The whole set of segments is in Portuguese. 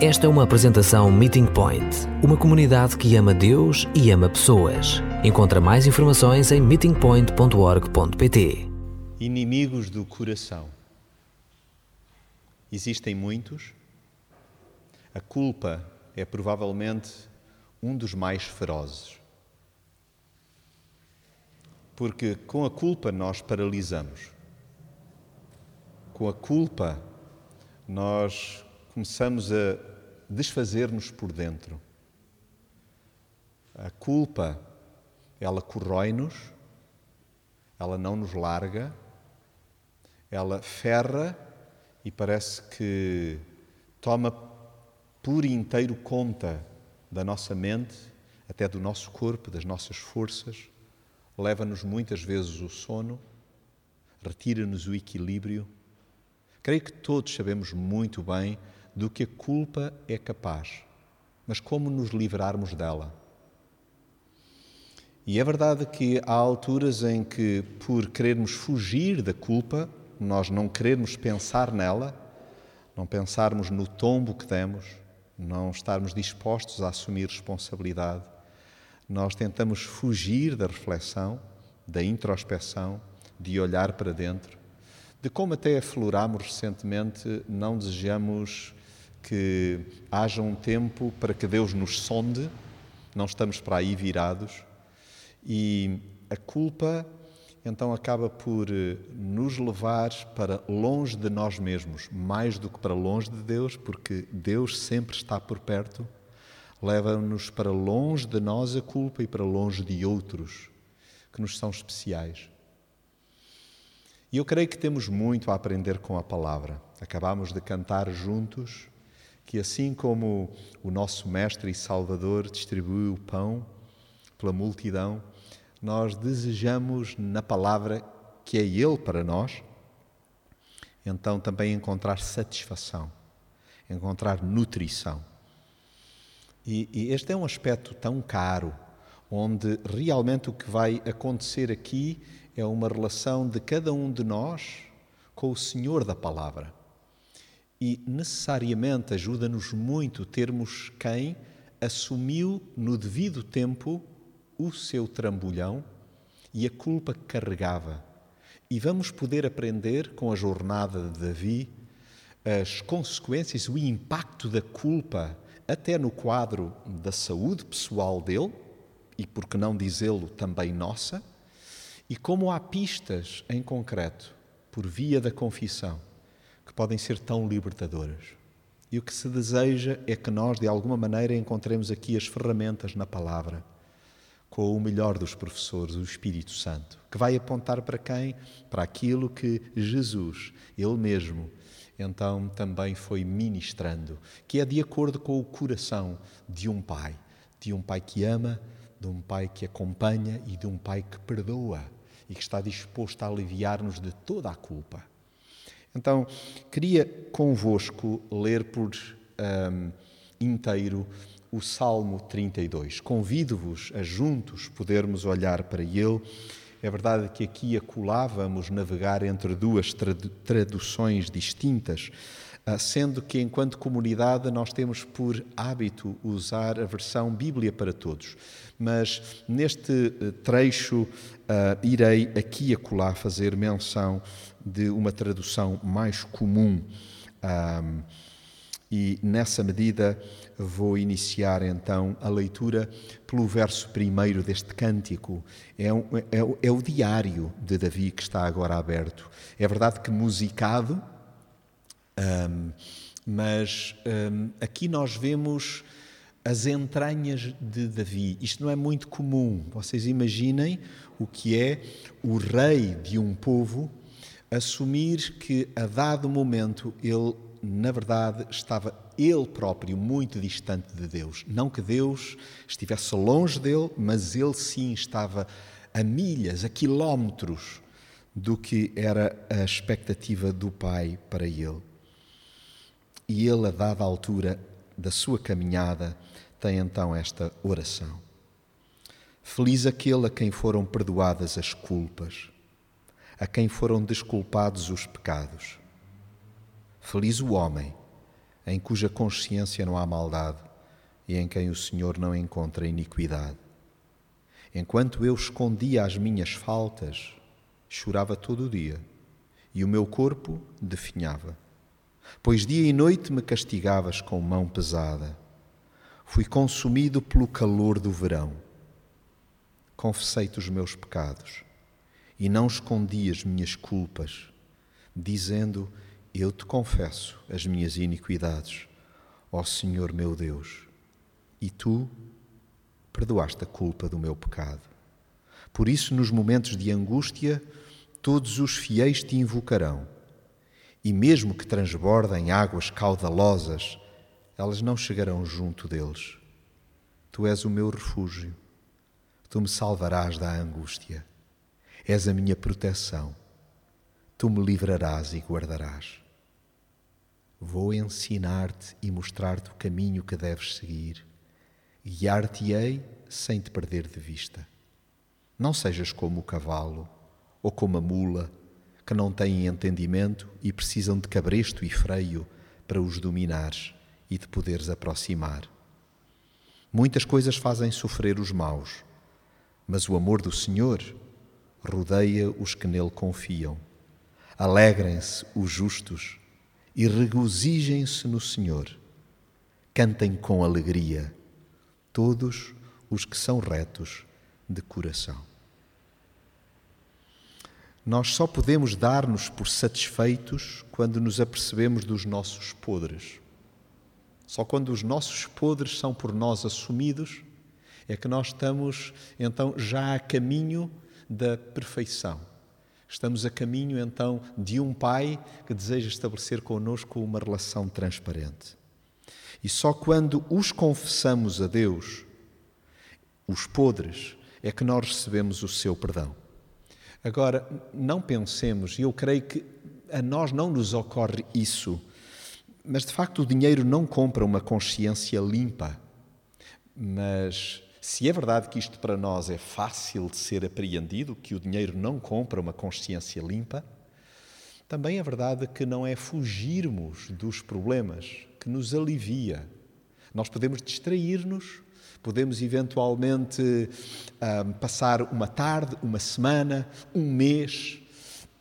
Esta é uma apresentação Meeting Point, uma comunidade que ama Deus e ama pessoas. Encontra mais informações em meetingpoint.org.pt. Inimigos do coração. Existem muitos. A culpa é provavelmente um dos mais ferozes. Porque com a culpa nós paralisamos. Com a culpa nós começamos a desfazer-nos por dentro. A culpa, ela corrói-nos, ela não nos larga, ela ferra e parece que toma por inteiro conta da nossa mente, até do nosso corpo, das nossas forças, leva-nos muitas vezes o sono, retira-nos o equilíbrio. Creio que todos sabemos muito bem do que a culpa é capaz, mas como nos livrarmos dela? E é verdade que há alturas em que, por querermos fugir da culpa, nós não queremos pensar nela, não pensarmos no tombo que demos, não estarmos dispostos a assumir responsabilidade, nós tentamos fugir da reflexão, da introspeção, de olhar para dentro, de como até aflorámos recentemente, não desejamos que haja um tempo para que Deus nos sonde, não estamos para aí virados, e a culpa então acaba por eh, nos levar para longe de nós mesmos, mais do que para longe de Deus, porque Deus sempre está por perto, leva-nos para longe de nós a culpa e para longe de outros que nos são especiais. E eu creio que temos muito a aprender com a palavra. Acabamos de cantar juntos que assim como o nosso Mestre e Salvador distribuiu o pão pela multidão, nós desejamos na palavra que é Ele para nós, então também encontrar satisfação, encontrar nutrição. E, e este é um aspecto tão caro, onde realmente o que vai acontecer aqui é uma relação de cada um de nós com o Senhor da palavra. E necessariamente ajuda-nos muito termos quem assumiu no devido tempo o seu trambolhão e a culpa que carregava. E vamos poder aprender com a jornada de Davi as consequências, o impacto da culpa, até no quadro da saúde pessoal dele, e por que não dizê-lo também nossa, e como há pistas em concreto, por via da confissão, podem ser tão libertadoras. E o que se deseja é que nós, de alguma maneira, encontremos aqui as ferramentas na palavra, com o melhor dos professores, o Espírito Santo, que vai apontar para quem? Para aquilo que Jesus, Ele mesmo, então também foi ministrando, que é de acordo com o coração de um pai, de um pai que ama, de um pai que acompanha e de um pai que perdoa e que está disposto a aliviar-nos de toda a culpa. Então, queria convosco ler por um, inteiro o Salmo 32. Convido-vos a juntos podermos olhar para ele. É verdade que aqui acolávamos navegar entre duas traduções distintas, sendo que, enquanto comunidade, nós temos por hábito usar a versão Bíblia para Todos. Mas neste eh, trecho, uh, irei aqui e acolá fazer menção de uma tradução mais comum. Um, e nessa medida vou iniciar então a leitura pelo verso primeiro deste cântico. É, um, é, é, o diário de Davi que está agora aberto. É verdade que musicado, um, mas um, aqui nós vemos as entranhas de Davi. Isto não é muito comum. Vocês imaginem o que é o rei de um povo assumir que a dado momento ele, na verdade, estava ele próprio muito distante de Deus. Não que Deus estivesse longe dele, mas ele sim estava a milhas, a quilómetros do que era a expectativa do Pai para ele. E ele, a dada altura da sua caminhada, tem então esta oração. Feliz aquele a quem foram perdoadas as culpas a quem foram desculpados os pecados. Feliz o homem em cuja consciência não há maldade e em quem o Senhor não encontra iniquidade. Enquanto eu escondia as minhas faltas, chorava todo o dia e o meu corpo definhava. Pois dia e noite me castigavas com mão pesada. Fui consumido pelo calor do verão. Confessei-te os meus pecados e não escondi as minhas culpas, dizendo: Eu te confesso as minhas iniquidades, ó Senhor meu Deus, e tu perdoaste a culpa do meu pecado. Por isso, nos momentos de angústia, todos os fiéis te invocarão, e mesmo que transbordem águas caudalosas, elas não chegarão junto deles. Tu és o meu refúgio, tu me salvarás da angústia. És a minha proteção. Tu me livrarás e guardarás. Vou ensinar-te e mostrar-te o caminho que deves seguir. Guiar-te-ei sem te perder de vista. Não sejas como o cavalo ou como a mula, que não têm entendimento e precisam de cabresto e freio para os dominares e de poderes aproximar. Muitas coisas fazem sofrer os maus, mas o amor do Senhor rodeia os que nele confiam. Alegrem-se os justos e regozijem-se no Senhor. Cantem com alegria todos os que são retos de coração. Nós só podemos dar-nos por satisfeitos quando nos apercebemos dos nossos podres. Só quando os nossos podres são por nós assumidos é que nós estamos então já a caminho da perfeição. Estamos a caminho então de um Pai que deseja estabelecer connosco uma relação transparente. E só quando os confessamos a Deus, os podres, é que nós recebemos o seu perdão. Agora, não pensemos, e eu creio que a nós não nos ocorre isso, mas de facto o dinheiro não compra uma consciência limpa. Mas se é verdade que isto para nós é fácil de ser apreendido, que o dinheiro não compra uma consciência limpa, também é verdade que não é fugirmos dos problemas que nos alivia. Nós podemos distrair-nos, podemos eventualmente um, ah, passar uma tarde, uma semana, um mês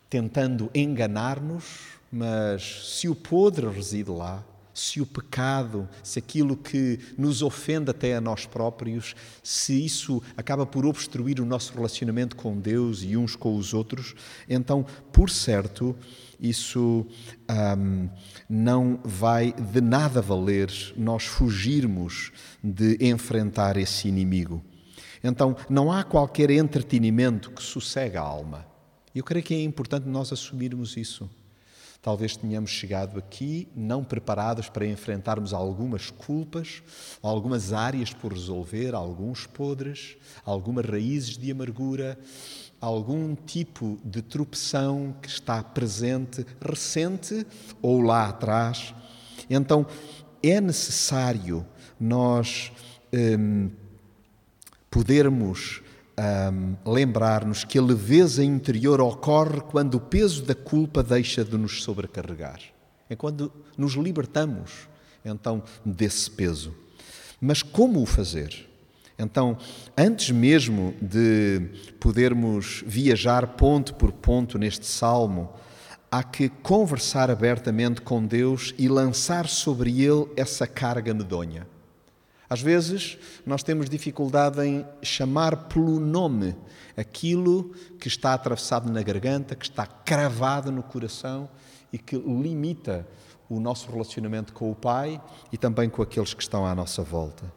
tentando enganar-nos, mas se o podre reside lá, se o pecado, se aquilo que nos ofende até a nós próprios, se isso acaba por obstruir o nosso relacionamento com Deus e uns com os outros, então, por certo, isso um, não vai de nada valer nós fugirmos de enfrentar esse inimigo. Então, não há qualquer entretenimento que sossega a alma. Eu creio que é importante nós assumirmos isso. Talvez tenhamos chegado aqui não preparados para enfrentarmos algumas culpas, algumas áreas por resolver, alguns podres, algumas raízes de amargura, algum tipo de tropeção que está presente, recente ou lá atrás. Então é necessário nós hum, podermos um, lembrar-nos que a leveza interior ocorre quando o peso da culpa deixa de nos sobrecarregar. É quando nos libertamos, então, desse peso. Mas como o fazer? Então, antes mesmo de podermos viajar ponto por ponto neste salmo, há que conversar abertamente com Deus e lançar sobre ele essa carga medonha. Às vezes nós temos dificuldade em chamar pelo nome aquilo que está atravessado na garganta, que está cravado no coração e que limita o nosso relacionamento com o Pai e também com aqueles que estão à nossa volta.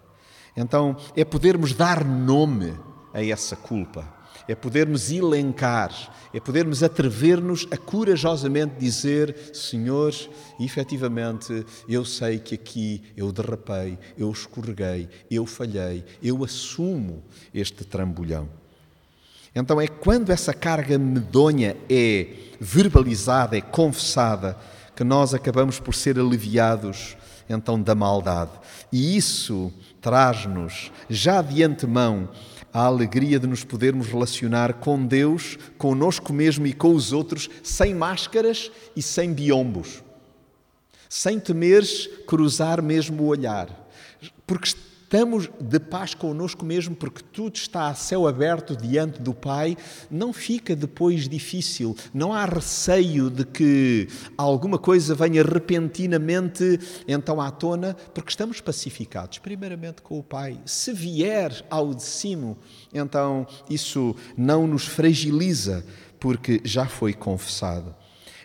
Então, é podermos dar nome a essa culpa é podermos elencar, é podermos atrever-nos a corajosamente dizer: Senhor, efetivamente, eu sei que aqui eu derrapei, eu escorreguei, eu falhei, eu assumo este trambolhão. Então é quando essa carga medonha é verbalizada, é confessada, que nós acabamos por ser aliviados então da maldade. E isso traz-nos já de antemão a alegria de nos podermos relacionar com Deus, conosco mesmo e com os outros, sem máscaras e sem biombos. sem temeres cruzar mesmo o olhar, porque estamos de paz connosco mesmo, porque tudo está a céu aberto diante do Pai, não fica depois difícil, não há receio de que alguma coisa venha repentinamente então à tona, porque estamos pacificados, primeiramente com o Pai. Se vier ao de cima, então isso não nos fragiliza, porque já foi confessado.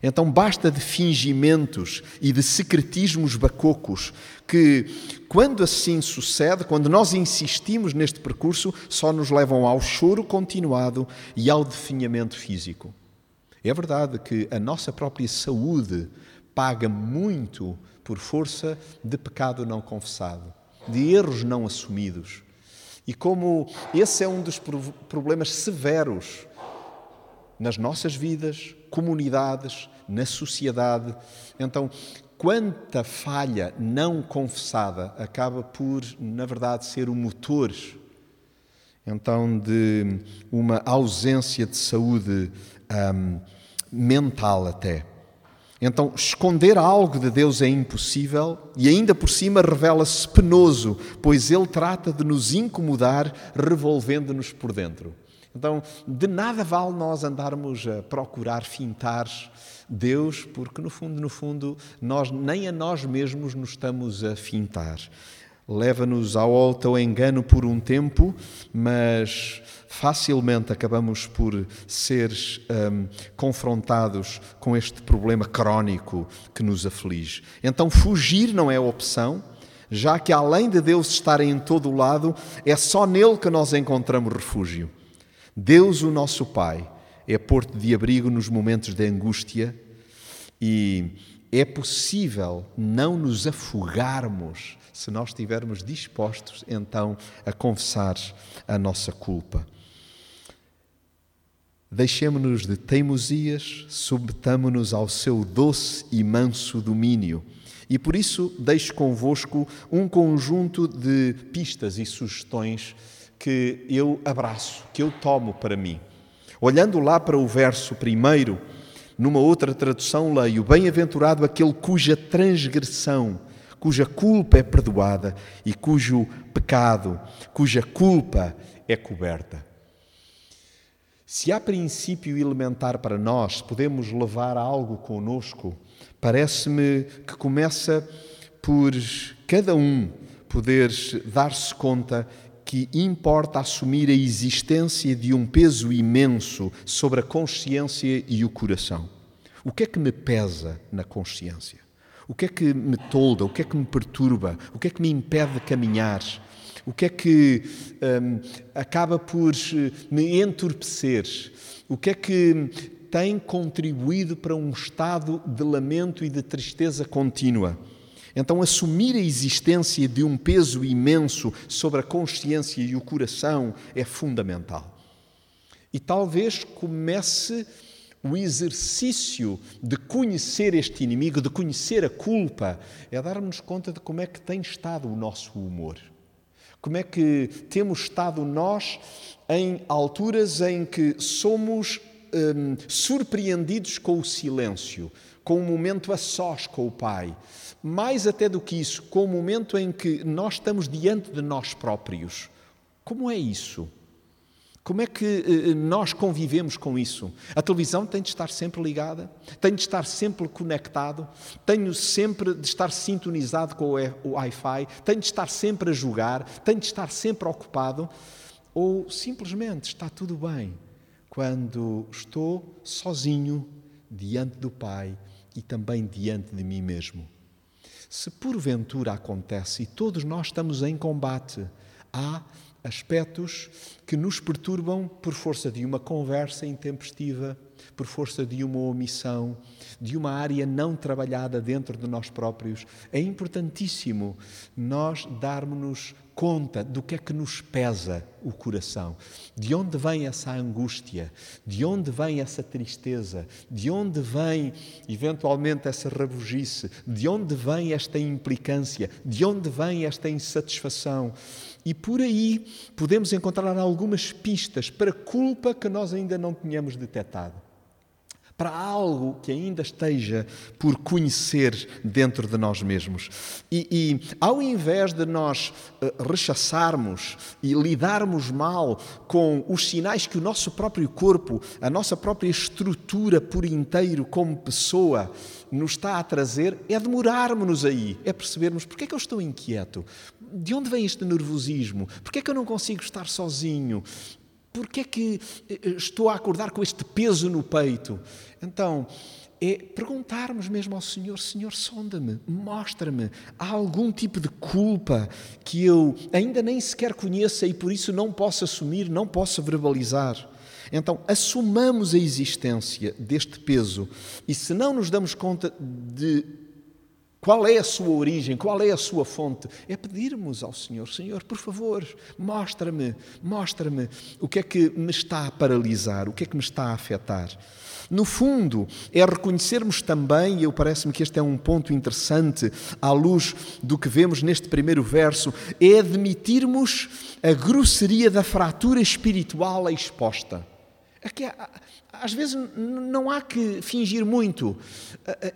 Então basta de fingimentos e de secretismos bacocos que, quando assim sucede, quando nós insistimos neste percurso, só nos levam ao choro continuado e ao definhamento físico. É verdade que a nossa própria saúde paga muito por força de pecado não confessado, de erros não assumidos. E como esse é um dos problemas severos nas nossas vidas, comunidades, na sociedade. Então, quanta falha não confessada acaba por, na verdade, ser o motor então de uma ausência de saúde um, mental até. Então, esconder algo de Deus é impossível e ainda por cima revela-se penoso, pois Ele trata de nos incomodar, revolvendo-nos por dentro. Então, de nada vale nós andarmos a procurar fintar Deus, porque no fundo, no fundo, nós nem a nós mesmos nos estamos a fintar. Leva-nos ao alto ao engano por um tempo, mas facilmente acabamos por ser um, confrontados com este problema crónico que nos aflige. Então, fugir não é opção, já que além de Deus estar em todo o lado, é só nele que nós encontramos refúgio. Deus, o nosso Pai, é porto de abrigo nos momentos de angústia e é possível não nos afogarmos se nós estivermos dispostos então a confessar a nossa culpa. Deixemos-nos de teimosias, submetamo-nos ao seu doce e manso domínio. E por isso deixo convosco um conjunto de pistas e sugestões que eu abraço, que eu tomo para mim. Olhando lá para o verso primeiro, numa outra tradução leio: Bem-aventurado aquele cuja transgressão, cuja culpa é perdoada e cujo pecado, cuja culpa é coberta. Se há princípio elementar para nós, podemos levar algo conosco, parece-me que começa por cada um poder dar-se conta que importa assumir a existência de um peso imenso sobre a consciência e o coração. O que é que me pesa na consciência? O que é que me tolda? O que é que me perturba? O que é que me impede de caminhar? O que é que hum, acaba por eh, me entorpecer? O que é que tem contribuído para um estado de lamento e de tristeza contínua? Então, assumir a existência de um peso imenso sobre a consciência e o coração é fundamental. E talvez comece o exercício de conhecer este inimigo, de conhecer a culpa, é darmos conta de como é que tem estado o nosso humor. Como é que temos estado nós em alturas em que somos hum, surpreendidos com o silêncio, com o momento a sós com o Pai. Mais até do que isso, com o momento em que nós estamos diante de nós próprios. Como é isso? Como é que eh, nós convivemos com isso? A televisão tem de estar sempre ligada, tem de estar sempre conectado, tenho sempre de estar sintonizado com o Wi-Fi, tenho de estar sempre a jogar, tenho de estar sempre ocupado, ou simplesmente está tudo bem quando estou sozinho diante do Pai e também diante de mim mesmo. Se porventura acontece e todos nós estamos em combate, há aspectos que nos perturbam por força de uma conversa intempestiva, por força de uma omissão, de uma área não trabalhada dentro de nós próprios. É importantíssimo nós darmos-nos conta do que é que nos pesa o coração, de onde vem essa angústia, de onde vem essa tristeza, de onde vem eventualmente essa rabugice, de onde vem esta implicância, de onde vem esta insatisfação. E por aí podemos encontrar algumas pistas para culpa que nós ainda não tínhamos detectado. Para algo que ainda esteja por conhecer dentro de nós mesmos. E, e ao invés de nós uh, rechaçarmos e lidarmos mal com os sinais que o nosso próprio corpo, a nossa própria estrutura por inteiro como pessoa, nos está a trazer, é demorarmos-nos aí, é percebermos porque é que eu estou inquieto, de onde vem este nervosismo, porque é que eu não consigo estar sozinho, Porquê é que eh, estou a acordar com este peso no peito? Então, é perguntarmos mesmo ao Senhor: Senhor, sonda-me, mostra-me. Há algum tipo de culpa que eu ainda nem sequer conheça e por isso não posso assumir, não posso verbalizar? Então, assumamos a existência deste peso e se não nos damos conta de qual é a sua origem? Qual é a sua fonte? É pedirmos ao Senhor: Senhor, por favor, mostra-me, mostra-me o que é que me está a paralisar, o que é que me está a afetar. No fundo, é reconhecermos também, e eu parece-me que este é um ponto interessante à luz do que vemos neste primeiro verso, é admitirmos a grosseria da fratura espiritual exposta. Às vezes não há que fingir muito,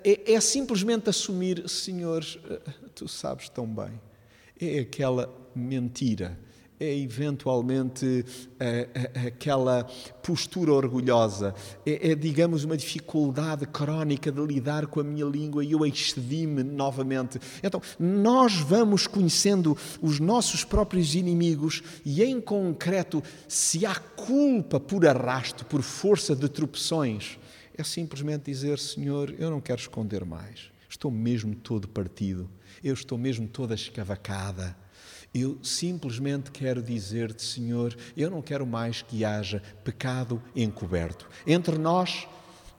é, é simplesmente assumir, Senhor, tu sabes tão bem. É aquela mentira é eventualmente aquela postura orgulhosa, é, é, digamos, uma dificuldade crónica de lidar com a minha língua e eu excedi-me novamente. Então, nós vamos conhecendo os nossos próprios inimigos e, em concreto, se há culpa por arrasto, por força de tropeções, é simplesmente dizer: Senhor, eu não quero esconder mais, estou mesmo todo partido, eu estou mesmo toda escavacada eu simplesmente quero dizer-te, Senhor, eu não quero mais que haja pecado encoberto. Entre nós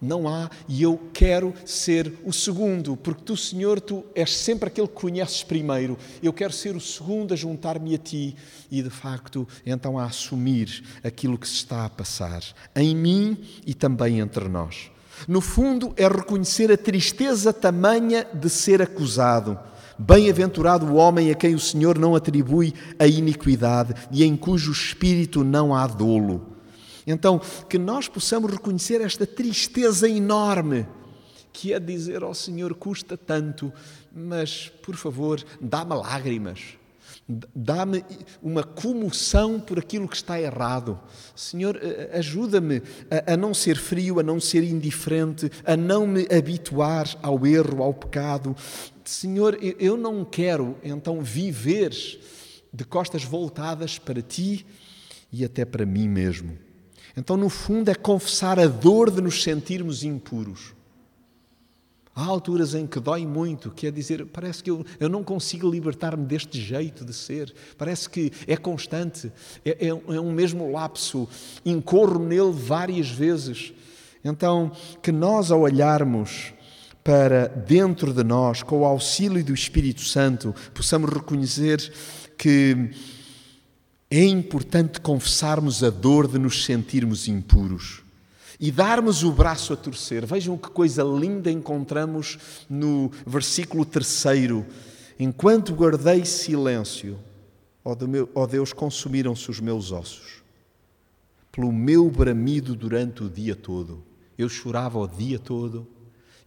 não há, e eu quero ser o segundo, porque tu, Senhor, tu és sempre aquele que conheces primeiro. Eu quero ser o segundo a juntar-me a ti e, de facto, então a assumir aquilo que se está a passar em mim e também entre nós. No fundo, é reconhecer a tristeza tamanha de ser acusado Bem-aventurado o homem a quem o Senhor não atribui a iniquidade e em cujo espírito não há dolo. Então, que nós possamos reconhecer esta tristeza enorme que é dizer ao Senhor custa tanto, mas por favor, dá-me lágrimas, dá-me uma comoção por aquilo que está errado. Senhor, ajuda-me a, não ser frio, a não ser indiferente, a não me habituar ao erro, ao pecado. Senhor, eu não quero então viver de costas voltadas para ti e até para mim mesmo. Então, no fundo, é confessar a dor de nos sentirmos impuros. Há alturas em que dói muito, quer dizer, parece que eu, eu não consigo libertar-me deste jeito de ser, parece que é constante, é, é, é um mesmo lapso, incorro nele várias vezes. Então, que nós, ao olharmos para dentro de nós, com o auxílio do Espírito Santo, possamos reconhecer que é importante confessarmos a dor de nos sentirmos impuros e darmos o braço a torcer. Vejam que coisa linda encontramos no versículo terceiro. Enquanto guardei silêncio, ó Deus, consumiram-se os meus ossos, pelo meu bramido durante o dia todo. Eu chorava o dia todo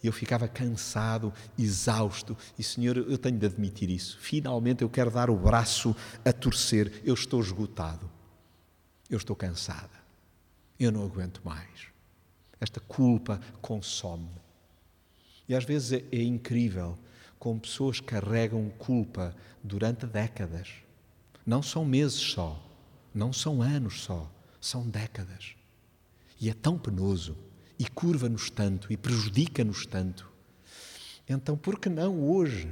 eu ficava cansado, exausto. E, Senhor, eu tenho de admitir isso. Finalmente eu quero dar o braço a torcer. Eu estou esgotado. Eu estou cansada. Eu não aguento mais. Esta culpa consome-me. E às vezes é, é incrível como pessoas carregam culpa durante décadas. Não são meses só, não são anos só, são décadas. E é tão penoso e curva-nos tanto e prejudica-nos tanto. Então, por que não hoje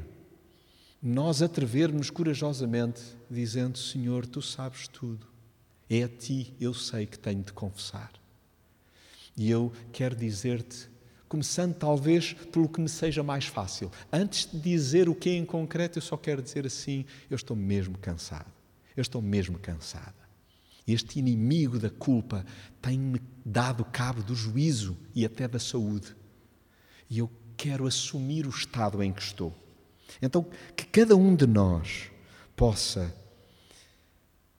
nós atrevermos corajosamente, dizendo: Senhor, tu sabes tudo, é a ti eu sei que tenho de confessar. E eu quero dizer-te, começando talvez pelo que me seja mais fácil, antes de dizer o que é em concreto, eu só quero dizer assim: eu estou mesmo cansado, eu estou mesmo cansada. Este inimigo da culpa tem-me dado cabo do juízo e até da saúde. E eu quero assumir o estado em que estou. Então, que cada um de nós possa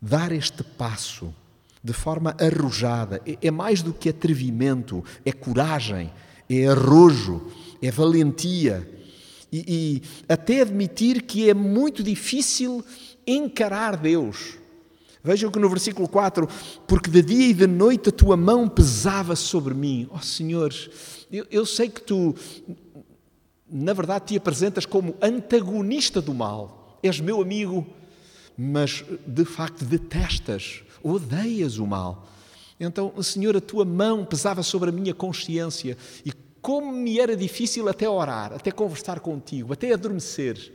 dar este passo de forma arrojada. É, é mais do que atrevimento, é coragem, é arrojo, é valentia. E, e até admitir que é muito difícil encarar Deus. Vejam que no versículo 4, porque de dia e de noite a tua mão pesava sobre mim. Ó oh, Senhor, eu, eu sei que tu, na verdade, te apresentas como antagonista do mal. És meu amigo, mas de facto detestas, odeias o mal. Então, Senhor, a tua mão pesava sobre a minha consciência e como me era difícil até orar, até conversar contigo, até adormecer.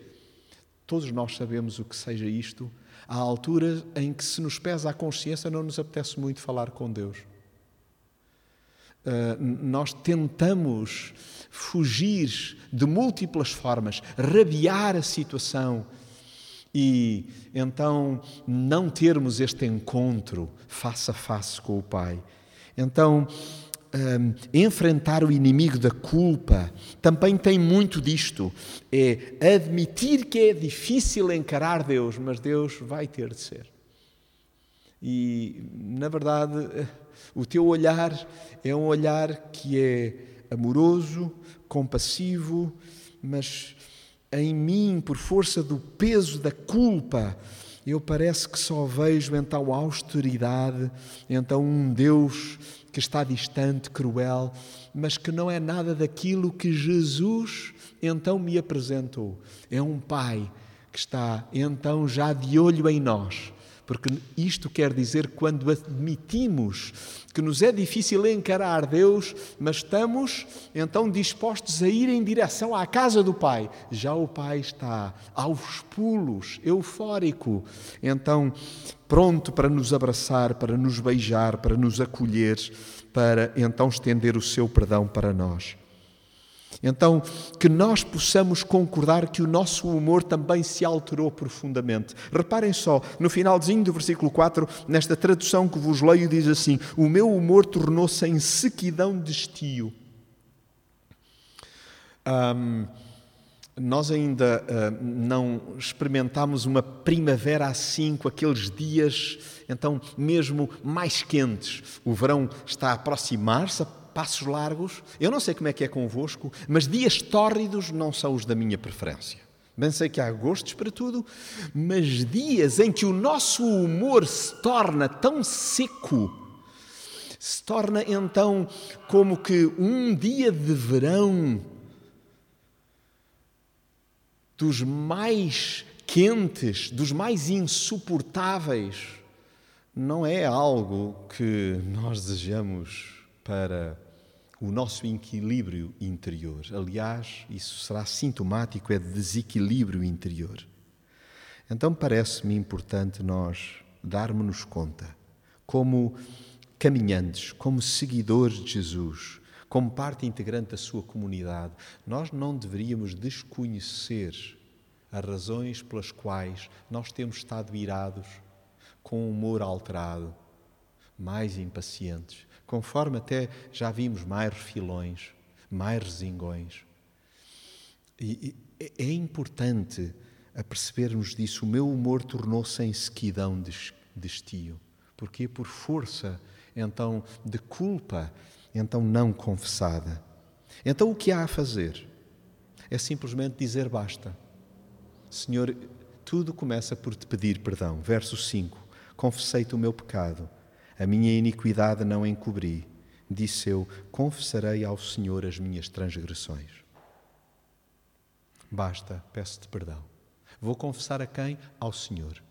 Todos nós sabemos o que seja isto. Há alturas em que, se nos pesa a consciência, não nos apetece muito falar com Deus. Uh, nós tentamos fugir de múltiplas formas, rabiar a situação e então não termos este encontro face a face com o Pai. Então, um, enfrentar o inimigo da culpa também tem muito disto. É admitir que é difícil encarar Deus, mas Deus vai ter de ser. E, na verdade, o teu olhar é um olhar que é amoroso, compassivo, mas em mim, por força do peso da culpa, eu parece que só vejo então austeridade, então um Deus que está distante, cruel, mas que não é nada daquilo que Jesus então me apresentou. É um Pai que está então já de olho em nós. Porque isto quer dizer quando admitimos que nos é difícil encarar Deus, mas estamos então dispostos a ir em direção à casa do Pai. Já o Pai está aos pulos, eufórico, então pronto para nos abraçar, para nos beijar, para nos acolher, para então estender o seu perdão para nós. Então, que nós possamos concordar que o nosso humor também se alterou profundamente. Reparem só, no finalzinho do versículo 4, nesta tradução que vos leio, diz assim: O meu humor tornou-se em sequidão de estio. Um, nós ainda uh, não experimentámos uma primavera assim, com aqueles dias, então, mesmo mais quentes. O verão está a aproximar-se, passos largos. Eu não sei como é que é convosco, mas dias tórridos não são os da minha preferência. Bem sei que há gostos para tudo, mas dias em que o nosso humor se torna tão seco, se torna então como que um dia de verão dos mais quentes, dos mais insuportáveis, não é algo que nós desejamos para o nosso equilíbrio interior. Aliás, isso será sintomático é de desequilíbrio interior. Então parece-me importante nós darmos-nos conta, como caminhantes, como seguidores de Jesus, como parte integrante da sua comunidade, nós não deveríamos desconhecer as razões pelas quais nós temos estado irados, com o humor alterado, mais impacientes, conforme até já vimos mais refilões, mais resingões. E, e é importante apercebermos disso. O meu humor tornou-se em sequidão de, de estio. Porquê? Por força, então, de culpa, então não confessada. Então o que há a fazer? É simplesmente dizer basta. Senhor, tudo começa por te pedir perdão. Verso 5. Confessei-te o meu pecado a minha iniquidade não encobri. Disse eu: Confessarei ao Senhor as minhas transgressões. Basta, peço-te perdão. Vou confessar a quem? Ao Senhor.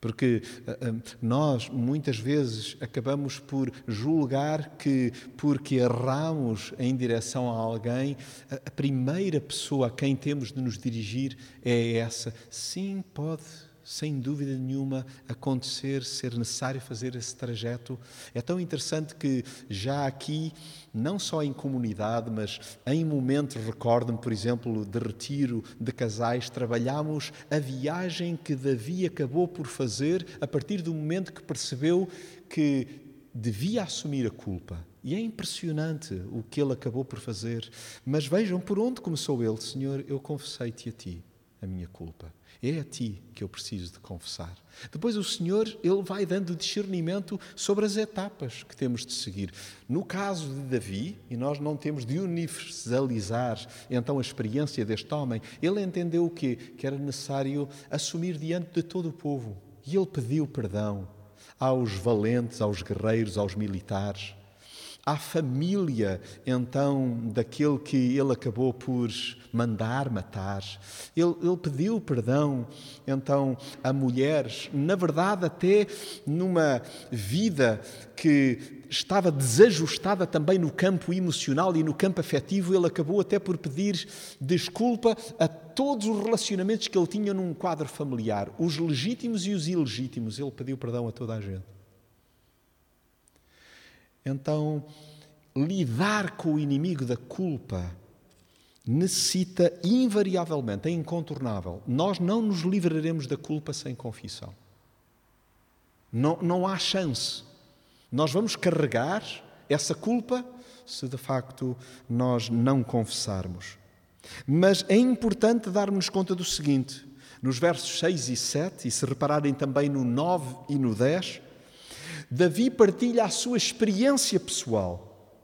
Porque uh, nós, muitas vezes, acabamos por julgar que, porque erramos em direção a alguém, a primeira pessoa a quem temos de nos dirigir é essa. Sim, pode sem dúvida nenhuma, acontecer, ser necessário fazer esse trajeto. É tão interessante que já aqui, não só em comunidade, mas em momentos, recordo-me, por exemplo, de retiro de casais, trabalhámos a viagem que Davi acabou por fazer a partir do momento que percebeu que devia assumir a culpa. E é impressionante o que ele acabou por fazer. Mas vejam por onde começou ele: Senhor, eu confessei-te a ti a minha culpa. É a ti que eu preciso de confessar. Depois o Senhor, ele vai dando discernimento sobre as etapas que temos de seguir. No caso de Davi, e nós não temos de universalizar então a experiência deste homem, ele entendeu o quê? Que era necessário assumir diante de todo o povo. E ele pediu perdão aos valentes, aos guerreiros, aos militares à família, então, daquele que ele acabou por mandar matar. Ele, ele, pediu perdão, então, a mulheres, na verdade, até numa vida que estava desajustada também no campo emocional e no campo afetivo, ele acabou até por pedir desculpa a todos os relacionamentos que ele tinha num quadro familiar, os legítimos e os ilegítimos. Ele pediu perdão a toda a gente. Então, lidar com o inimigo da culpa necessita invariavelmente, é incontornável. Nós não nos livraremos da culpa sem confissão. Não, não há chance. Nós vamos carregar essa culpa se de facto nós não confessarmos. Mas é importante darmos conta do seguinte: nos versos 6 e 7, e se repararem também no 9 e no 10, Davi partilha a sua experiência pessoal.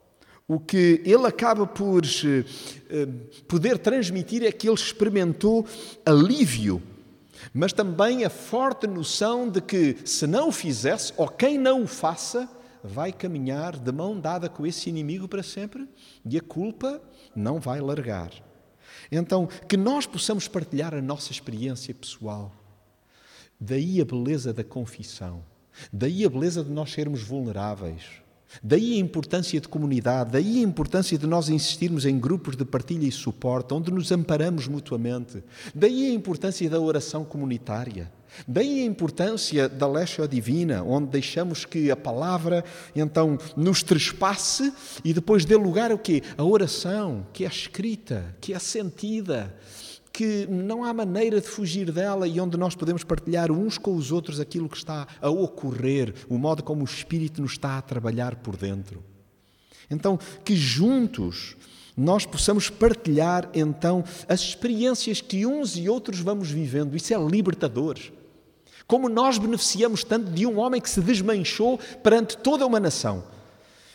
O que ele acaba por eh, poder transmitir é que ele experimentou alívio, mas também a forte noção de que, se não o fizesse, ou quem não o faça, vai caminhar de mão dada com esse inimigo para sempre e a culpa não vai largar. Então, que nós possamos partilhar a nossa experiência pessoal. Daí a beleza da confissão. Daí a beleza de nós sermos vulneráveis. Daí a importância de comunidade, daí a importância de nós insistirmos em grupos de partilha e suporte, onde nos amparamos mutuamente. Daí a importância da oração comunitária. Daí a importância da Lexia Divina, onde deixamos que a palavra então nos trespasse e depois dê lugar ao quê? A oração, que é escrita, que é sentida, que não há maneira de fugir dela e onde nós podemos partilhar uns com os outros aquilo que está a ocorrer, o modo como o Espírito nos está a trabalhar por dentro. Então, que juntos nós possamos partilhar então as experiências que uns e outros vamos vivendo. Isso é libertador. Como nós beneficiamos tanto de um homem que se desmanchou perante toda uma nação.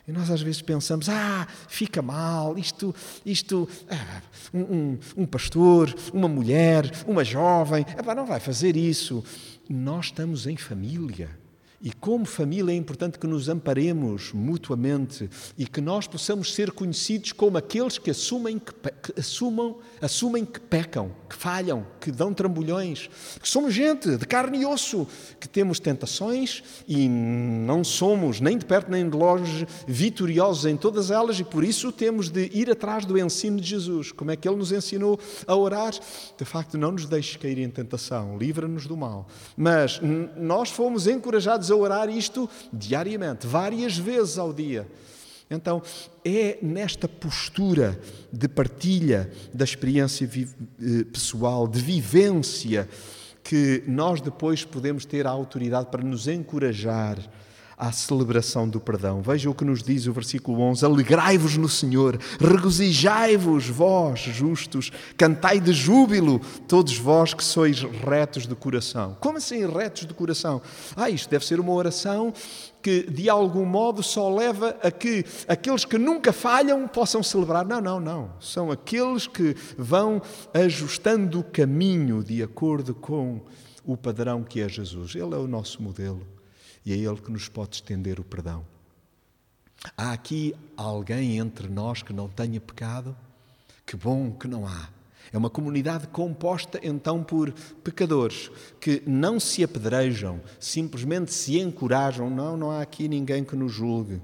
E nós às vezes pensamos, ah, fica mal, isto, isto, ah, um, um, um, pastor, uma mulher, uma jovem, não vai fazer isso. Nós estamos em família. E como família é importante que nos amparemos mutuamente e que nós possamos ser conhecidos como aqueles que assumem que, que, assumam, assumem que pecam, que falham, que dão trambolhões, que somos gente de carne e osso, que temos tentações e não somos nem de perto nem de longe vitoriosos em todas elas e por isso temos de ir atrás do ensino de Jesus, como é que ele nos ensinou a orar. De facto, não nos deixes cair em tentação, livra-nos do mal. Mas nós fomos encorajados a orar isto diariamente, várias vezes ao dia. Então, é nesta postura de partilha da experiência eh, pessoal, de vivência, que nós depois podemos ter a autoridade para nos encorajar à celebração do perdão. Veja o que nos diz o versículo 11: Alegrai-vos no Senhor, regozijai-vos, vós justos, cantai de júbilo, todos vós que sois retos de coração. Como assim retos de coração? Ah, isto deve ser uma oração que de algum modo só leva a que aqueles que nunca falham possam celebrar. Não, não, não. São aqueles que vão ajustando o caminho de acordo com o padrão que é Jesus. Ele é o nosso modelo e é Ele que nos pode estender o perdão. Há aqui alguém entre nós que não tenha pecado? Que bom que não há. É uma comunidade composta então por pecadores que não se apedrejam, simplesmente se encorajam. Não, não há aqui ninguém que nos julgue.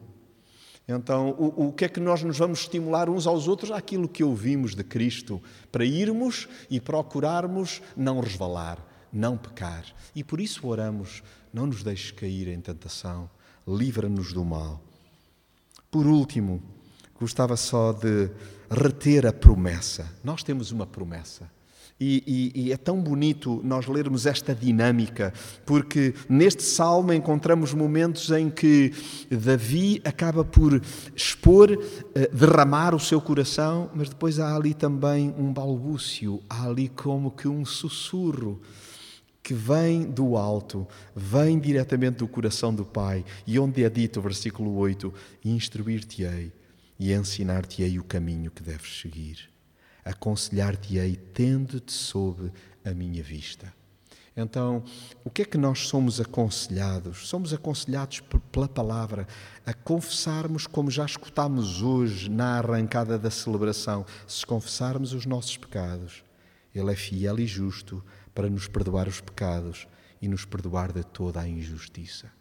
Então, o, o que é que nós nos vamos estimular uns aos outros? Aquilo que ouvimos de Cristo, para irmos e procurarmos não resvalar, não pecar. E por isso oramos não nos deixes cair em tentação, livra-nos do mal. Por último, gostava só de reter a promessa. Nós temos uma promessa. E, e, e, é tão bonito nós lermos esta dinâmica, porque neste salmo encontramos momentos em que Davi acaba por expor, eh, derramar o seu coração, mas depois há ali também um balbúcio, há ali como que um sussurro que vem do alto, vem diretamente do coração do Pai, e onde é dito, versículo 8: Instruir-te-ei e ensinar-te-ei o caminho que deves seguir aconselhar-te-ei tendo-te sob a minha vista. Então, o que é que nós somos aconselhados? Somos aconselhados pela palavra a confessarmos, como já escutámos hoje na arrancada da celebração, se confessarmos os nossos pecados, Ele é fiel e justo para nos perdoar os pecados e nos perdoar de toda a injustiça.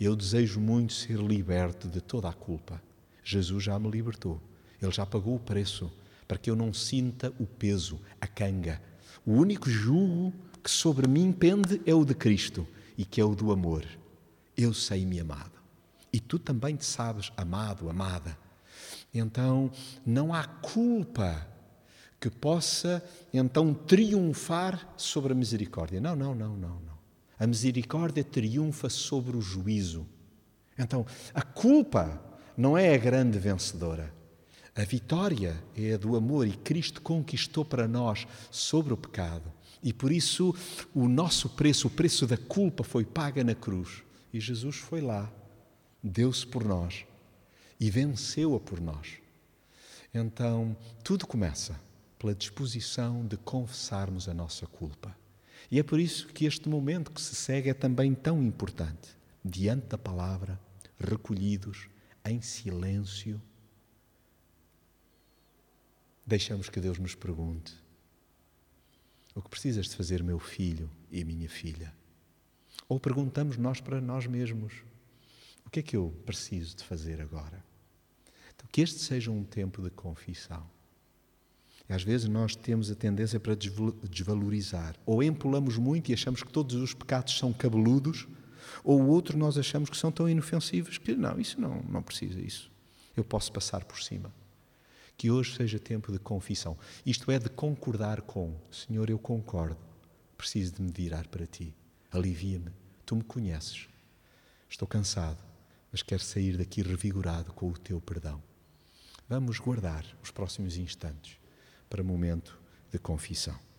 Eu desejo muito ser liberto de toda a culpa. Jesus já me libertou. Ele já pagou o preço para que eu não sinta o peso, a canga. O único jugo que sobre mim pende é o de Cristo e que é o do amor. Eu sei-me amado. E tu também te sabes amado, amada. Então, não há culpa que possa então triunfar sobre a misericórdia. Não, não, não, não, não. A misericórdia triunfa sobre o juízo. Então, a culpa não é a grande vencedora. A vitória é a do amor e Cristo conquistou para nós sobre o pecado. E por isso o nosso preço, o preço da culpa, foi paga na cruz. E Jesus foi lá, deu-se por nós e venceu-a por nós. Então, tudo começa pela disposição de confessarmos a nossa culpa. E é por isso que este momento que se segue é também tão importante. Diante da palavra, recolhidos, em silêncio deixamos que Deus nos pergunte: O que precisas de fazer, meu filho e minha filha? Ou perguntamos nós para nós mesmos: O que é que eu preciso de fazer agora? Então, que este seja um tempo de confissão. Às vezes nós temos a tendência para desvalorizar. Ou empolamos muito e achamos que todos os pecados são cabeludos, ou o outro nós achamos que são tão inofensivos que não, isso não, não precisa isso. Eu posso passar por cima. Que hoje seja tempo de confissão. Isto é, de concordar com: Senhor, eu concordo, preciso de me virar para ti. Alivia-me, tu me conheces. Estou cansado, mas quero sair daqui revigorado com o teu perdão. Vamos guardar os próximos instantes para momento de confissão.